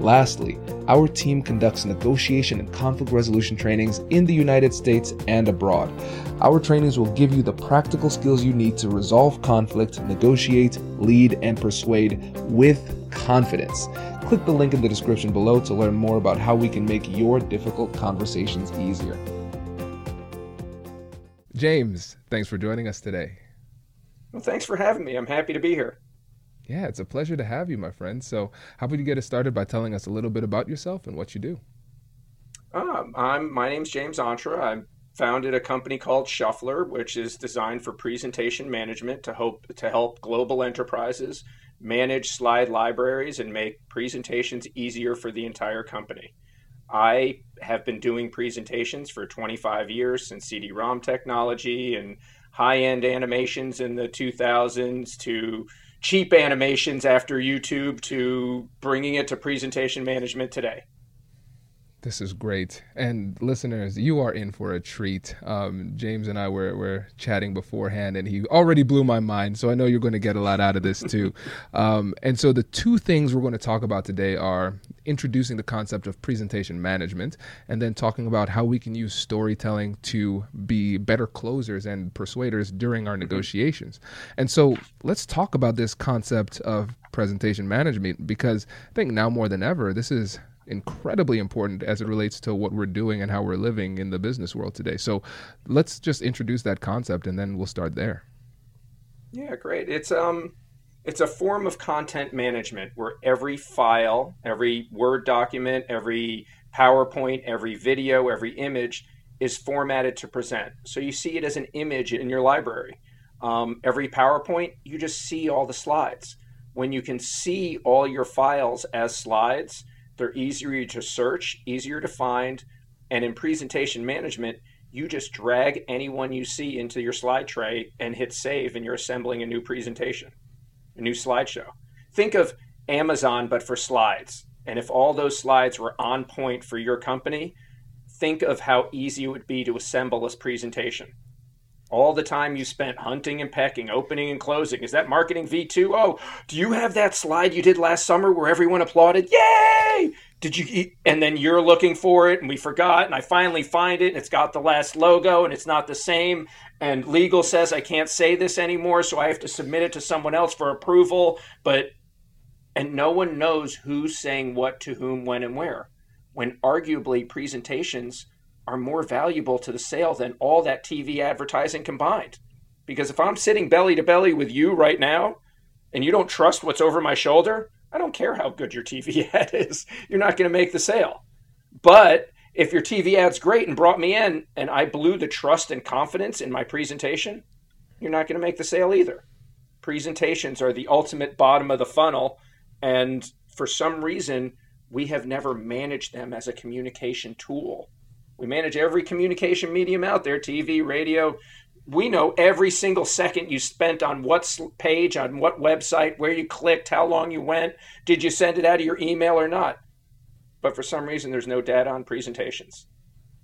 Lastly, our team conducts negotiation and conflict resolution trainings in the United States and abroad. Our trainings will give you the practical skills you need to resolve conflict, negotiate, lead, and persuade with confidence. Click the link in the description below to learn more about how we can make your difficult conversations easier. James, thanks for joining us today. Well, thanks for having me. I'm happy to be here. Yeah, it's a pleasure to have you, my friend. So, how about you get us started by telling us a little bit about yourself and what you do? Um, I'm my name's James Ontra. I founded a company called Shufflrr, which is designed for presentation management to hope to help global enterprises manage slide libraries and make presentations easier for the entire company. I have been doing presentations for 25 years since CD-ROM technology and high-end animations in the 2000s to cheap animations after YouTube to bringing it to presentation management today. This is great. And listeners, you are in for a treat. Um, James and I were, were chatting beforehand, and he already blew my mind. So I know you're going to get a lot out of this too. um, and so the two things we're going to talk about today are introducing the concept of presentation management, and then talking about how we can use storytelling to be better closers and persuaders during our mm-hmm. negotiations. And so let's talk about this concept of presentation management because I think now more than ever, this is incredibly important as it relates to what we're doing and how we're living in the business world today. So let's just introduce that concept and then we'll start there. Yeah, great. It's um it's a form of content management where every file, every Word document, every PowerPoint, every video, every image is formatted to present. So you see it as an image in your library. Um, every PowerPoint, you just see all the slides. When you can see all your files as slides, they're easier to search, easier to find, and in presentation management, you just drag anyone you see into your slide tray and hit save, and you're assembling a new presentation, a new slideshow. Think of Amazon, but for slides. And if all those slides were on point for your company, think of how easy it would be to assemble this presentation all the time you spent hunting and pecking, opening and closing. Is that marketing V2? Oh, do you have that slide you did last summer where everyone applauded? Yay! Did you eat? And then you're looking for it and we forgot and I finally find it and it's got the last logo and it's not the same and legal says I can't say this anymore so I have to submit it to someone else for approval, but and no one knows who's saying what to whom when and where. When arguably presentations are more valuable to the sale than all that TV advertising combined. Because if I'm sitting belly to belly with you right now and you don't trust what's over my shoulder, I don't care how good your TV ad is. You're not going to make the sale. But if your TV ad's great and brought me in and I blew the trust and confidence in my presentation, you're not going to make the sale either. Presentations are the ultimate bottom of the funnel. And for some reason, we have never managed them as a communication tool we manage every communication medium out there TV, radio. We know every single second you spent on what page, on what website, where you clicked, how long you went. Did you send it out of your email or not? But for some reason, there's no data on presentations.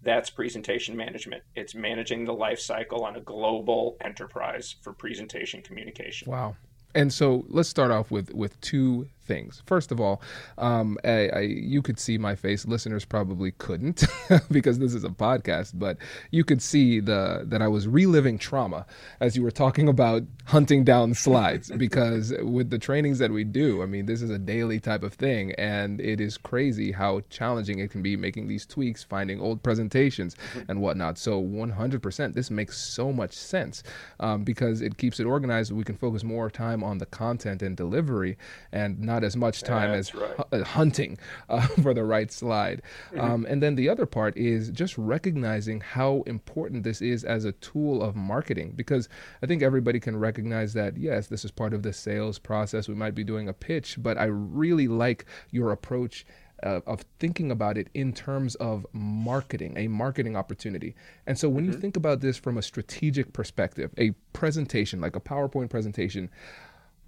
That's presentation management. It's managing the life cycle on a global enterprise for presentation communication. Wow. And so let's start off with with two things. First of all, um, I, I, you could see my face. Listeners probably couldn't because this is a podcast, but you could see the that I was reliving trauma as you were talking about hunting down slides. because with the trainings that we do, I mean, this is a daily type of thing, and it is crazy how challenging it can be making these tweaks, finding old presentations mm-hmm. and whatnot. So 100%, this makes so much sense um, because it keeps it organized. We can focus more time on the content and delivery, and not not as much time as right. Uh, hunting uh, for the right slide. Mm-hmm. Um, and then the other part is just recognizing how important this is as a tool of marketing, because I think everybody can recognize that, yes, this is part of the sales process. We might be doing a pitch, but I really like your approach. Uh, of thinking about it in terms of marketing, a marketing opportunity. And so when mm-hmm. you think about this from a strategic perspective, a presentation, like a PowerPoint presentation,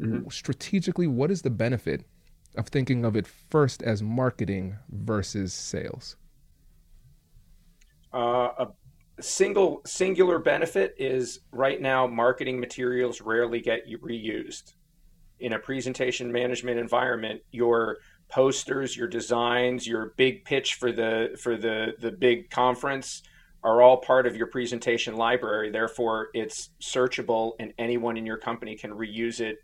Mm-hmm. Strategically, what is the benefit of thinking of it first as marketing versus sales? Uh, a single singular benefit is right now marketing materials rarely get reused. In a presentation management environment, your posters, your designs, your big pitch for the for the the big conference are all part of your presentation library. Therefore, it's searchable and anyone in your company can reuse it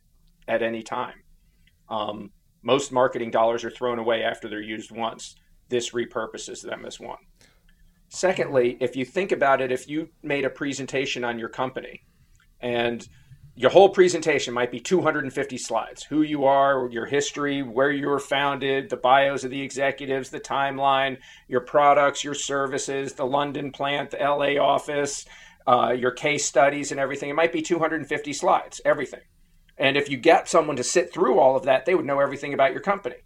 at any time. Um, most marketing dollars are thrown away after they're used once. This repurposes them as one. Secondly, if you think about it, if you made a presentation on your company and your whole presentation might be 250 slides who you are, your history, where you were founded, the bios of the executives, the timeline, your products, your services, the London plant, the LA office, uh, your case studies, and everything. It might be 250 slides, everything. And if you get someone to sit through all of that, they would know everything about your company.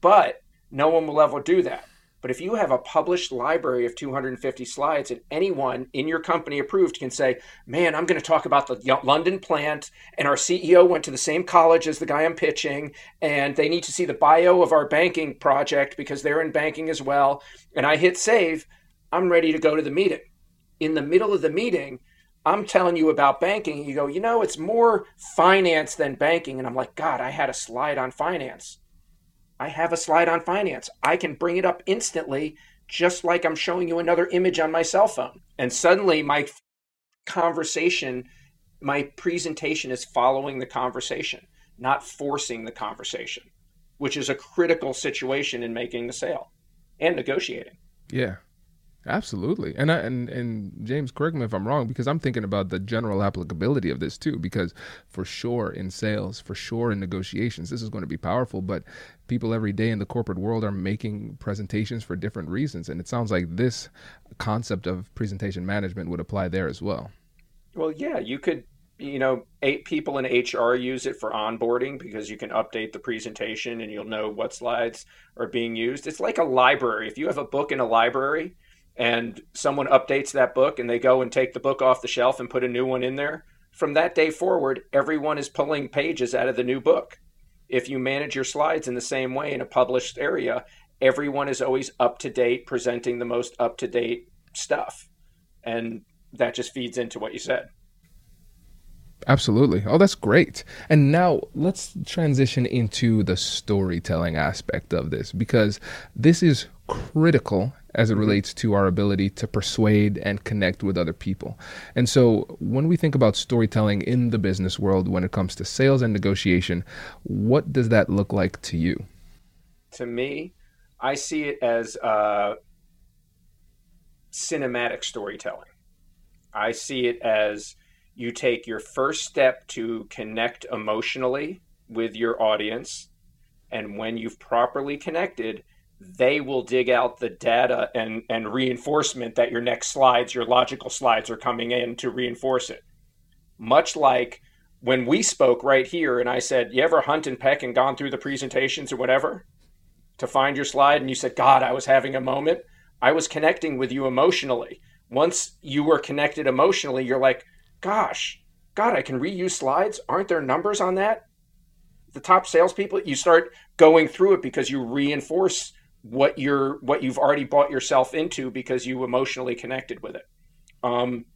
But no one will ever do that. But if you have a published library of 250 slides and anyone in your company approved can say, man, I'm going to talk about the London plant and our CEO went to the same college as the guy I'm pitching and they need to see the bio of our banking project because they're in banking as well. And I hit save, I'm ready to go to the meeting. In the middle of the meeting, I'm telling you about banking. You go, you know, it's more finance than banking. And I'm like, God, I had a slide on finance. I have a slide on finance. I can bring it up instantly, just like I'm showing you another image on my cell phone. And suddenly my conversation, my presentation is following the conversation, not forcing the conversation, which is a critical situation in making the sale and negotiating. Yeah. Absolutely, and I, and and James, correct me if I'm wrong, because I'm thinking about the general applicability of this too. Because for sure in sales, for sure in negotiations, this is going to be powerful. But people every day in the corporate world are making presentations for different reasons, and it sounds like this concept of presentation management would apply there as well. Well, yeah, you could. You know, eight people in HR use it for onboarding because you can update the presentation and you'll know what slides are being used. It's like a library. If you have a book in a library, and someone updates that book and they go and take the book off the shelf and put a new one in there, from that day forward, everyone is pulling pages out of the new book. If you manage your slides in the same way in a published area, everyone is always up to date, presenting the most up to date stuff. And that just feeds into what you said. Absolutely. Oh, that's great. And now let's transition into the storytelling aspect of this because this is critical as it mm-hmm. relates to our ability to persuade and connect with other people. And so, when we think about storytelling in the business world, when it comes to sales and negotiation, what does that look like to you? To me, I see it as uh, cinematic storytelling. I see it as you take your first step to connect emotionally with your audience. And when you've properly connected, they will dig out the data and, and reinforcement that your next slides, your logical slides, are coming in to reinforce it. Much like when we spoke right here, and I said, You ever hunt and peck and gone through the presentations or whatever to find your slide? And you said, God, I was having a moment. I was connecting with you emotionally. Once you were connected emotionally, you're like, Gosh, God, I can reuse slides. Aren't there numbers on that? The top salespeople, you start going through it because you reinforce what you're what you've already bought yourself into because you emotionally connected with it. Um,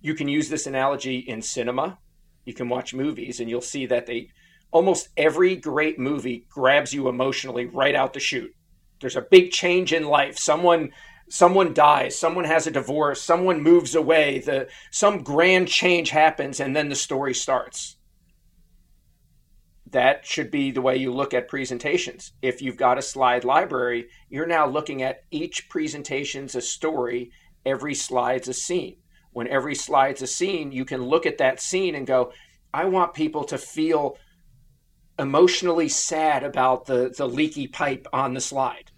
you can use this analogy in cinema. You can watch movies and you'll see that they almost every great movie grabs you emotionally right out the chute. There's a big change in life. Someone someone dies, someone has a divorce, someone moves away, the some grand change happens and then the story starts. That should be the way you look at presentations. If you've got a slide library, you're now looking at each presentation's a story, every slide's a scene. When every slide's a scene, you can look at that scene and go, I want people to feel emotionally sad about the, the leaky pipe on the slide.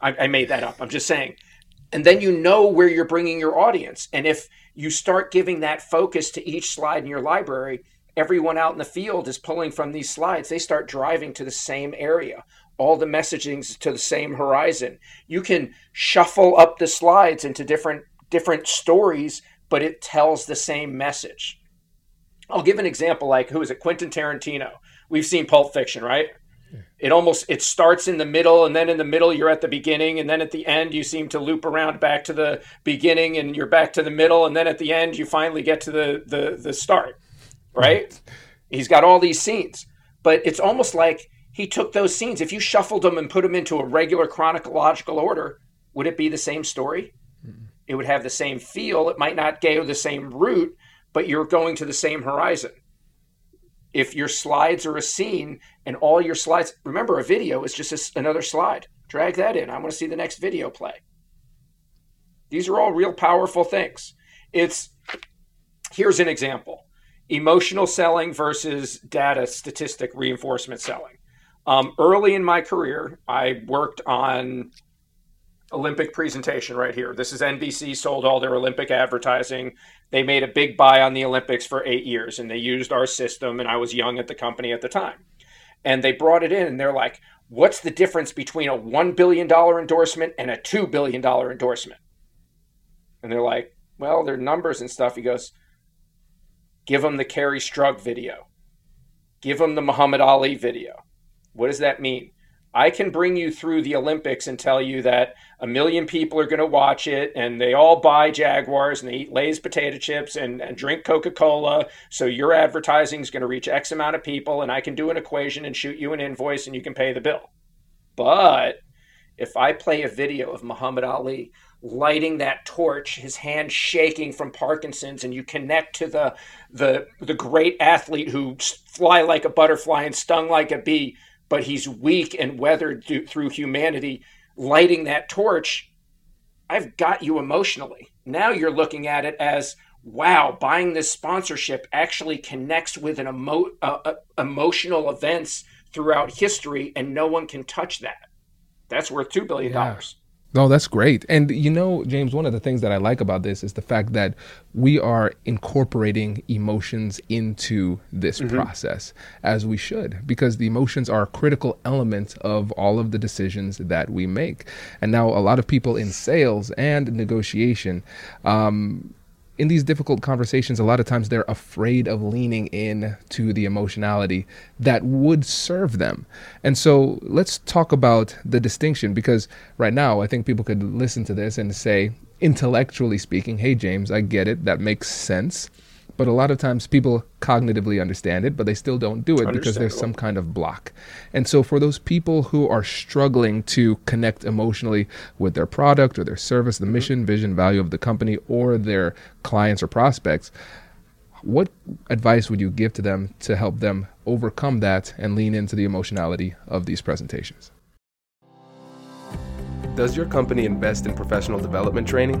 I, I made that up. I'm just saying. And then you know where you're bringing your audience. And if you start giving that focus to each slide in your library, everyone out in the field is pulling from these slides. They start driving to the same area. All the messaging's to the same horizon. You can shuffle up the slides into different different stories, but it tells the same message. I'll give an example like who is it? Quentin Tarantino. We've seen Pulp Fiction, right? It almost it starts in the middle and then in the middle you're at the beginning and then at the end you seem to loop around back to the beginning and you're back to the middle and then at the end you finally get to the the the start. Right? He's got all these scenes. But it's almost like he took those scenes if you shuffled them and put them into a regular chronological order, would it be the same story? Mm-hmm. It would have the same feel. It might not go the same route, but you're going to the same horizon. If your slides are a scene and all your slides, remember, a video is just another slide. Drag that in. I want to see the next video play. These are all real powerful things. It's here's an example emotional selling versus data statistic reinforcement selling. Um, early in my career, I worked on Olympic presentation right here. This is NBC sold all their Olympic advertising. They made a big buy on the Olympics for eight years and they used our system. And I was young at the company at the time. And they brought it in and they're like, what's the difference between a $1 billion endorsement and a $2 billion endorsement? And they're like, well, they're numbers and stuff. He goes, give them the Kerri Strug video, give them the Muhammad Ali video. What does that mean? I can bring you through the Olympics and tell you that a million people are going to watch it and they all buy Jaguars and they eat Lay's potato chips and, and drink Coca Cola. So your advertising is going to reach X amount of people and I can do an equation and shoot you an invoice and you can pay the bill. But if I play a video of Muhammad Ali lighting that torch, his hand shaking from Parkinson's, and you connect to the the the great athlete who fly like a butterfly and stung like a bee but he's weak and weathered through humanity, lighting that torch. I've got you emotionally. Now you're looking at it as wow, buying this sponsorship actually connects with an emo- uh, uh, emotional events throughout history, and no one can touch that. That's worth two billion dollars. Oh, that's great. And you know, James, one of the things that I like about this is the fact that we are incorporating emotions into this mm-hmm. process as we should, because the emotions are a critical element of all of the decisions that we make. And now, a lot of people in sales and negotiation, um, in these difficult conversations, a lot of times they're afraid of leaning in to the emotionality that would serve them. And so let's talk about the distinction because right now I think people could listen to this and say, intellectually speaking, hey, James, I get it. That makes sense. But a lot of times people cognitively understand it, but they still don't do it because there's some kind of block. And so for those people who are struggling to connect emotionally with their product or their service, the mm-hmm. mission, vision, value of the company, or their clients or prospects, what advice would you give to them to help them overcome that and lean into the emotionality of these presentations? Does your company invest in professional development training?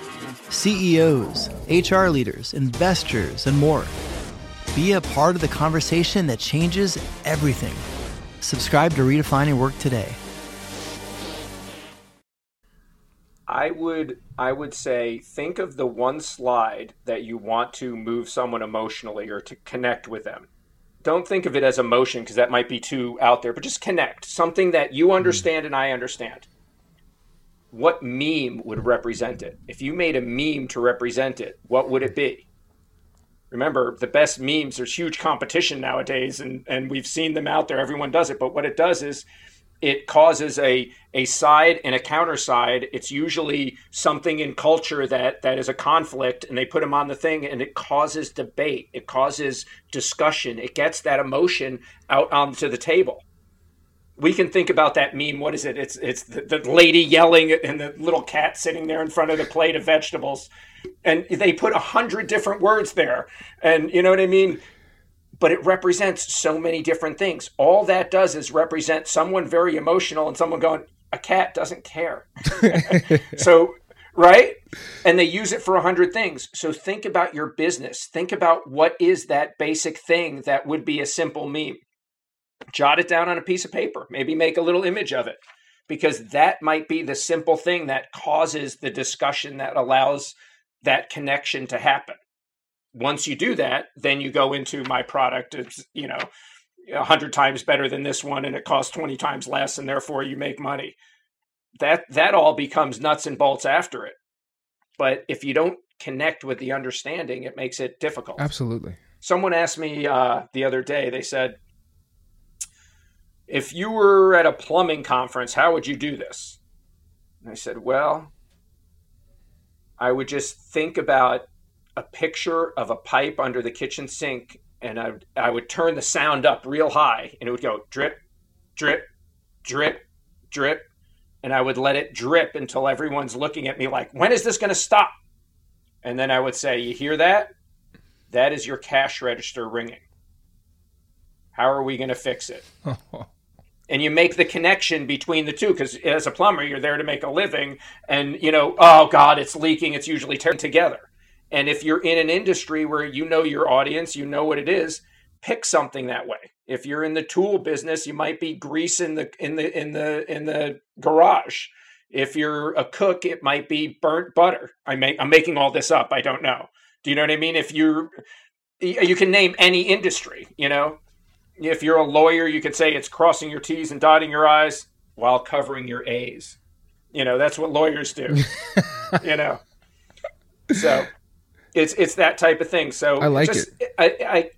CEOs, HR leaders, investors, and more. Be a part of the conversation that changes everything. Subscribe to Redefining Work today. I would I would say think of the one slide that you want to move someone emotionally or to connect with them don't think of it as emotion because that might be too out there, but just connect something that you understand mm. and I understand. What meme would represent it? If you made a meme to represent it, what would it be? Remember, the best memes, there's huge competition nowadays, and, and we've seen them out there. Everyone does it. But what it does is it causes a a side and a counter side. It's usually something in culture that that is a conflict, and they put them on the thing, and it causes debate. It causes discussion. It gets that emotion out onto the table. We can think about that meme. What is it? It's it's the, the lady yelling and the little cat sitting there in front of the plate of vegetables, and they put a hundred different words there, and you know what I mean but it represents so many different things. All that does is represent someone very emotional and someone going, a cat doesn't care. so, right? And they use it for a hundred things. So think about your business. Think about what is that basic thing that would be a simple meme. Jot it down on a piece of paper. Maybe make a little image of it because that might be the simple thing that causes the discussion that allows that connection to happen once you do that, then you go into my product. It's, you know, a hundred times better than this one and it costs 20 times less and therefore you make money. That, that all becomes nuts and bolts after it. But if you don't connect with the understanding, it makes it difficult. Absolutely. Someone asked me uh, the other day, they said, if you were at a plumbing conference, how would you do this? And I said, well, I would just think about a picture of a pipe under the kitchen sink and I, I would turn the sound up real high and it would go drip, drip, drip, drip. And I would let it drip until everyone's looking at me like, when is this going to stop? And then I would say, You hear that? That is your cash register ringing. How are we going to fix it? and you make the connection between the two because as a plumber, you're there to make a living. And, you know, oh God, it's leaking. It's usually tearing together. And if you're in an industry where you know your audience, you know what it is, pick something that way. If you're in the tool business, you might be grease in the in the in the in the garage. If you're a cook, it might be burnt butter. I make I'm making all this up. I don't know. Do you know what I mean? If you're you can name any industry, you know. If you're a lawyer, you could say it's crossing your T's and dotting your I's while covering your A's. You know, that's what lawyers do. you know. So it's it's that type of thing. So I like just, it. I, I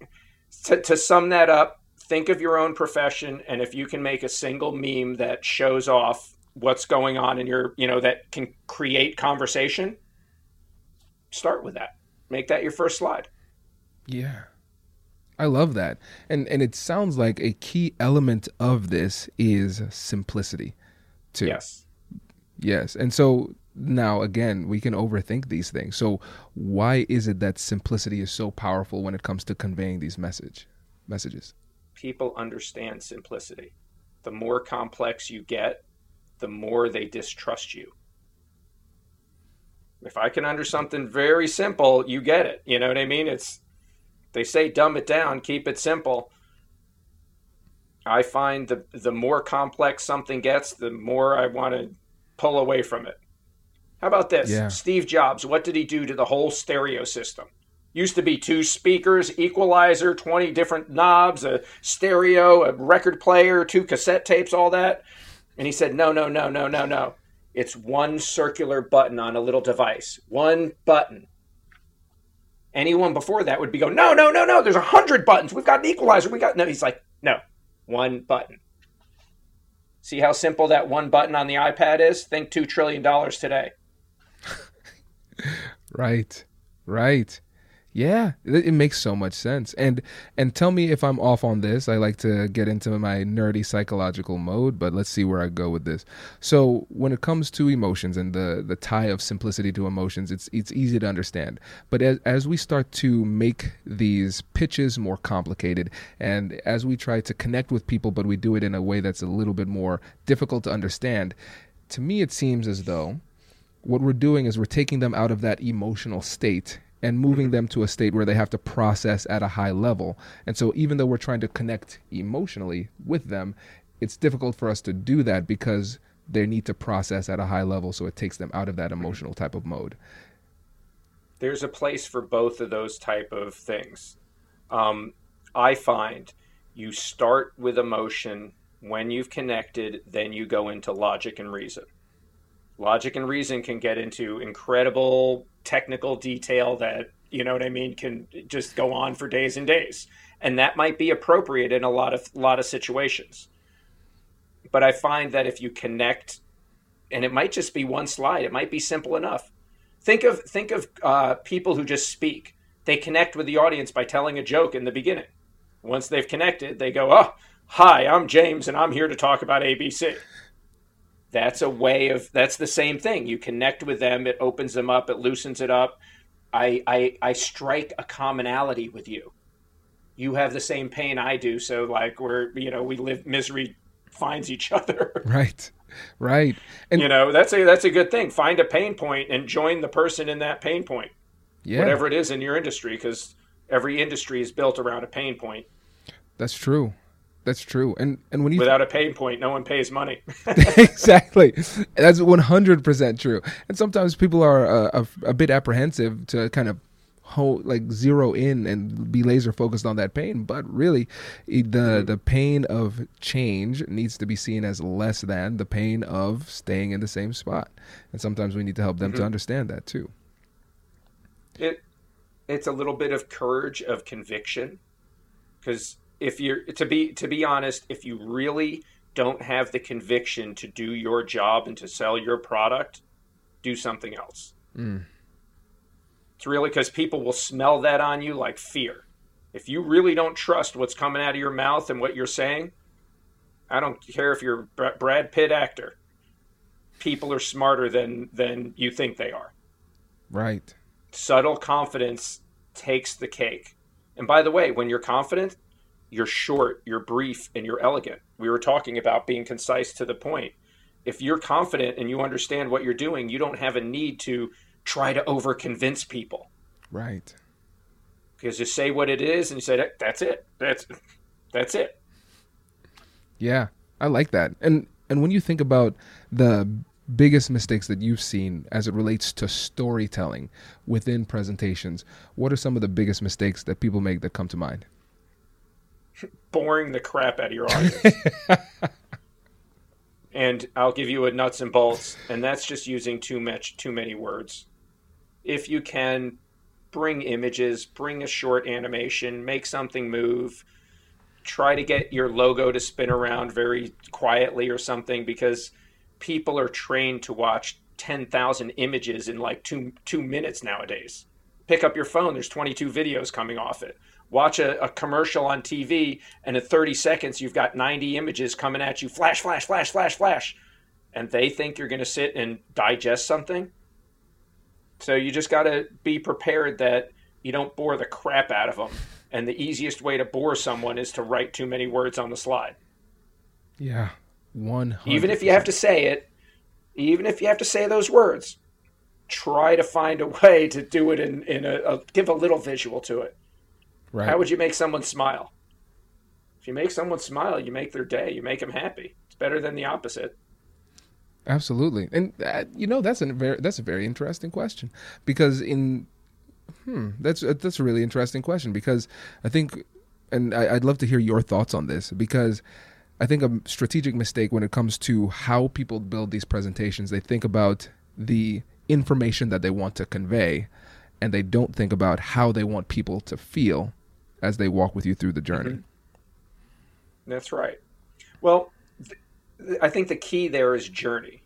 to, to sum that up, think of your own profession, and if you can make a single meme that shows off what's going on in your, you know, that can create conversation, start with that. Make that your first slide. Yeah. I love that. And and it sounds like a key element of this is simplicity too. Yes. Yes. And so now again we can overthink these things so why is it that simplicity is so powerful when it comes to conveying these message messages people understand simplicity the more complex you get the more they distrust you if i can under something very simple you get it you know what i mean it's they say dumb it down keep it simple i find the the more complex something gets the more i want to pull away from it how about this? Yeah. Steve Jobs, what did he do to the whole stereo system? Used to be two speakers, equalizer, 20 different knobs, a stereo, a record player, two cassette tapes, all that. And he said, no, no, no, no, no, no. It's one circular button on a little device. One button. Anyone before that would be going, no, no, no, no, there's a hundred buttons. We've got an equalizer. We got no. He's like, no, one button. See how simple that one button on the iPad is? Think $2 trillion today. right. Right. Yeah, it, it, makes so much sense. And and tell me if I'm off on this. I like to get into my nerdy psychological mode, but let's see where I go with this. So, when it comes to emotions and the the tie of simplicity to emotions, it's it's easy to understand. But as as we start to make these pitches more complicated and as we try to connect with people but we do it in a way that's a little bit more difficult to understand, to me it seems as though what we're doing is we're taking them out of that emotional state and moving them to a state where they have to process at a high level. And so, even though we're trying to connect emotionally with them, it's difficult for us to do that because they need to process at a high level. So, it takes them out of that emotional type of mode. There's a place for both of those type of things. Um, I find you start with emotion when you've connected, then you go into logic and reason. Logic and reason can get into incredible technical detail that you know what I mean can just go on for days and days, and that might be appropriate in a lot of lot of situations. But I find that if you connect, and it might just be one slide, it might be simple enough. Think of think of uh, people who just speak. They connect with the audience by telling a joke in the beginning. Once they've connected, they go, "Oh, hi, I'm James, and I'm here to talk about ABC." That's a way of that's the same thing. You connect with them it opens them up it loosens it up. I i, I strike a commonality with you. You have the same pain i do so like we're you know we live misery finds each other. Right right. And you know that's a that's a good thing. Find a pain point and join the person in that pain point. Yeah. whatever it is in your industry because every industry is built around a pain point. That's true that's true. And and when you without a pain point, no one pays money. exactly. That's one hundred percent true. And sometimes people are uh, a, a, bit apprehensive to kind of like zero in and be laser focused on that pain. But really, the mm-hmm. the pain of change needs to be seen as less than the pain of staying in the same spot. And sometimes we need to help them mm-hmm. to understand that too. It it's a little bit of courage of conviction because if you're to be to be honest, if you really don't have the conviction to do your job and to sell your product, do something else. Mm. It's really because people will smell that on you like fear. If you really don't trust what's coming out of your mouth and what you're saying, I don't care if you're Brad Pitt actor. People are smarter than than you think they are. Right. Subtle confidence takes the cake. And by the way, when you're confident, you're short, you're brief, and you're elegant. We were talking about being concise to the point. If you're confident and you understand what you're doing, you don't have a need to try to over convince people. Right. Because you say what it is and you say that's it. That's that's it. Yeah, I like that. And and when you think about the biggest mistakes that you've seen as it relates to storytelling within presentations, what are some of the biggest mistakes that people make that come to mind? Boring the crap out of your audience. and I'll give you a nuts and bolts, and that's just using too much, too many words. If you can bring images, bring a short animation, make something move, try to get your logo to spin around very quietly or something, because people are trained to watch 10,000 images in like two two minutes nowadays. Pick up your phone. There's 22 videos coming off it watch a, a, commercial on TV, and in 30 seconds, you've got 90 images coming at you flash, flash, flash, flash, flash. And they think you're going to sit and digest something. So you just got to be prepared that you don't bore the crap out of them. And the easiest way to bore someone is to write too many words on the slide. Yeah. One. Even if you have to say it, even if you have to say those words, try to find a way to do it in, in a, a give a little visual to it. Right. How would you make someone smile? If you make someone smile, you make their day. You make them happy. It's better than the opposite. Absolutely, and uh, you know that's a very that's a very interesting question because in hmm that's that's a really interesting question because I think and I, I'd love to hear your thoughts on this because I think a strategic mistake when it comes to how people build these presentations they think about the information that they want to convey and they don't think about how they want people to feel as they walk with you through the journey. Mm-hmm. That's right. Well, th- I think the key there is journey.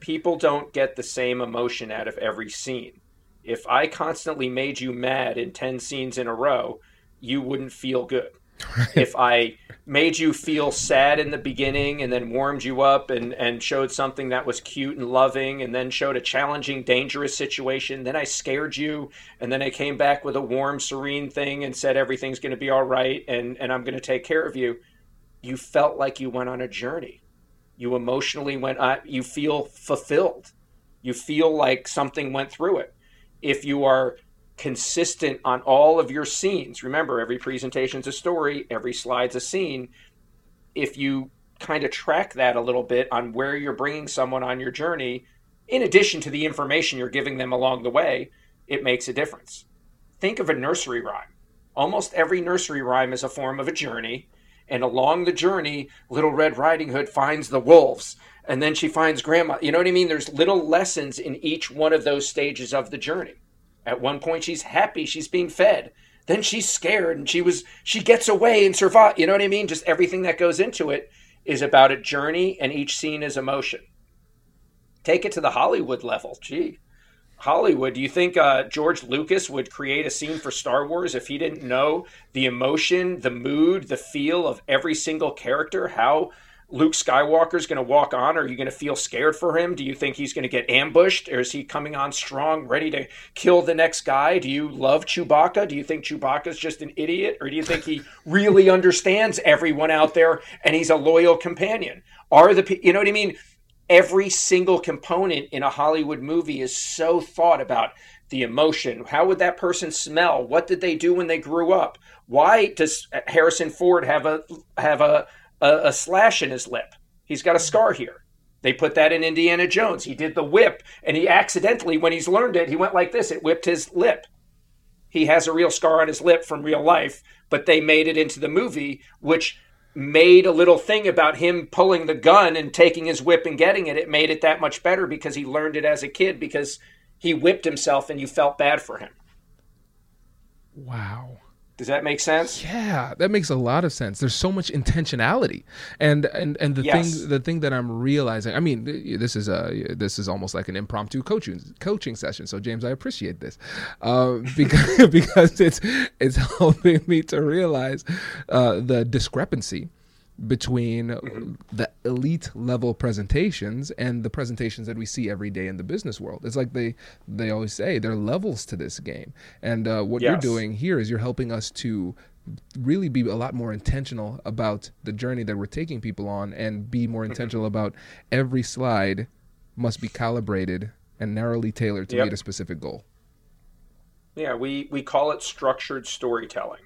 People don't get the same emotion out of every scene. If I constantly made you mad in 10 scenes in a row, you wouldn't feel good. if I made you feel sad in the beginning and then warmed you up and, and showed something that was cute and loving and then showed a challenging, dangerous situation, then I scared you and then I came back with a warm, serene thing and said everything's going to be all right and, and I'm going to take care of you, you felt like you went on a journey. You emotionally went, uh, you feel fulfilled. You feel like something went through it. If you are consistent on all of your scenes. Remember, every presentation's a story, every slide's a scene. If you kind of track that a little bit on where you're bringing someone on your journey, in addition to the information you're giving them along the way, it makes a difference. Think of a nursery rhyme. Almost every nursery rhyme is a form of a journey. And along the journey, Little Red Riding Hood finds the wolves. And then she finds grandma. You know what I mean? There's little lessons in each one of those stages of the journey. At one point, she's happy she's being fed. Then she's scared and she was she gets away and survive. You know what I mean? Just everything that goes into it is about a journey, and each scene is emotion. Take it to the Hollywood level. Gee, Hollywood. Do you think uh, George Lucas would create a scene for Star Wars if he didn't know the emotion, the mood, the feel of every single character? How Luke Skywalker's going to walk on? Are you going to feel scared for him? Do you think he's going to get ambushed? Or is he coming on strong, ready to kill the next guy? Do you love Chewbacca? Do you think Chewbacca's just an idiot? Or do you think he really understands everyone out there and he's a loyal companion? Are the, you know what I mean? Every single component in a Hollywood movie is so thought about the emotion. How would that person smell? What did they do when they grew up? Why does uh, Harrison Ford have a have a a, a slash in his lip. He's got a hmm. scar here. They put that in Indiana Jones. He did the whip, and he accidentally, when he's learned it, he went like this. It whipped his lip. He has a real scar on his lip from real life, but they made it into the movie, which made a little thing about him pulling the gun and taking his whip and getting it. It made it that much better because he learned it as a kid because he whipped himself and you felt bad for him. Wow. Does that make sense? Yeah, that makes a lot of sense. There's so much intentionality, and and and the yes. thing the thing that I'm realizing. I mean, this is a this is almost like an impromptu coaching coaching session. So James, I appreciate this uh, because because it's it's helping me to realize uh, the discrepancy between mm-hmm. the elite level presentations and the presentations that we see every day in the business world. It's like they they always say there are levels to this game, and uh, what yes. you're doing here is you're helping us to really be a lot more intentional about the journey that we're taking people on, and be more mm-hmm. intentional about every slide must be calibrated and narrowly tailored to yep. meet a specific goal. Yeah, we we call it structured storytelling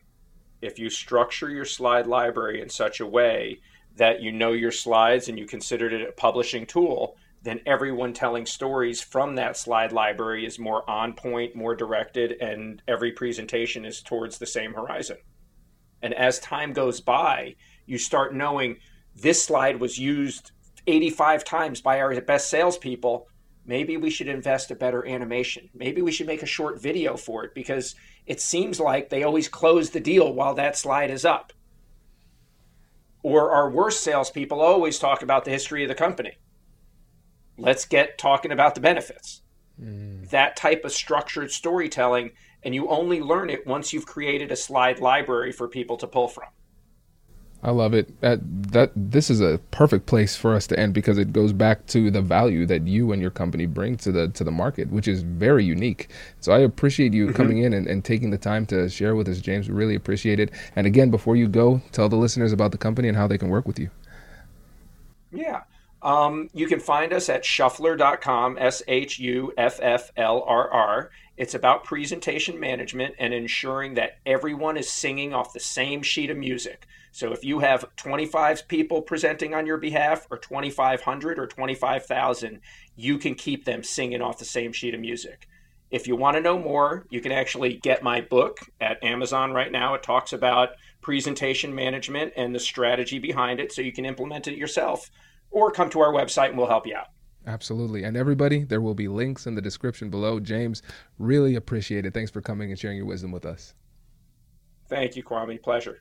if you structure your slide library in such a way that you know your slides and you considered it a publishing tool, then everyone telling stories from that slide library is more on point, more directed, and every presentation is towards the same horizon. And as time goes by, you start knowing this slide was used 85 times by our best salespeople. Maybe we should invest a better animation. Maybe we should make a short video for it because it seems like they always close the deal while that slide is up. Or our worst salespeople always talk about the history of the company. Let's get talking about the benefits. Mm. That type of structured storytelling, and you only learn it once you've created a slide library for people to pull from. I love it. That that this is a perfect place for us to end because it goes back to the value that you and your company bring to the to the market, which is very unique. So I appreciate you mm-hmm. coming in and, and taking the time to share with us, James. We really appreciate it. And again, before you go, tell the listeners about the company and how they can work with you. Yeah. Um, you can find us at shufflrr.com, S H U F F L R R. It's about presentation management and ensuring that everyone is singing off the same sheet of music. So if you have 25 people presenting on your behalf, or 2,500 or 25,000, you can keep them singing off the same sheet of music. If you want to know more, you can actually get my book at Amazon right now. It talks about presentation management and the strategy behind it so you can implement it yourself, or come to our website and we'll help you out. Absolutely. And everybody, there will be links in the description below. James, really appreciate it. Thanks for coming and sharing your wisdom with us. Thank you, Kwame. Pleasure.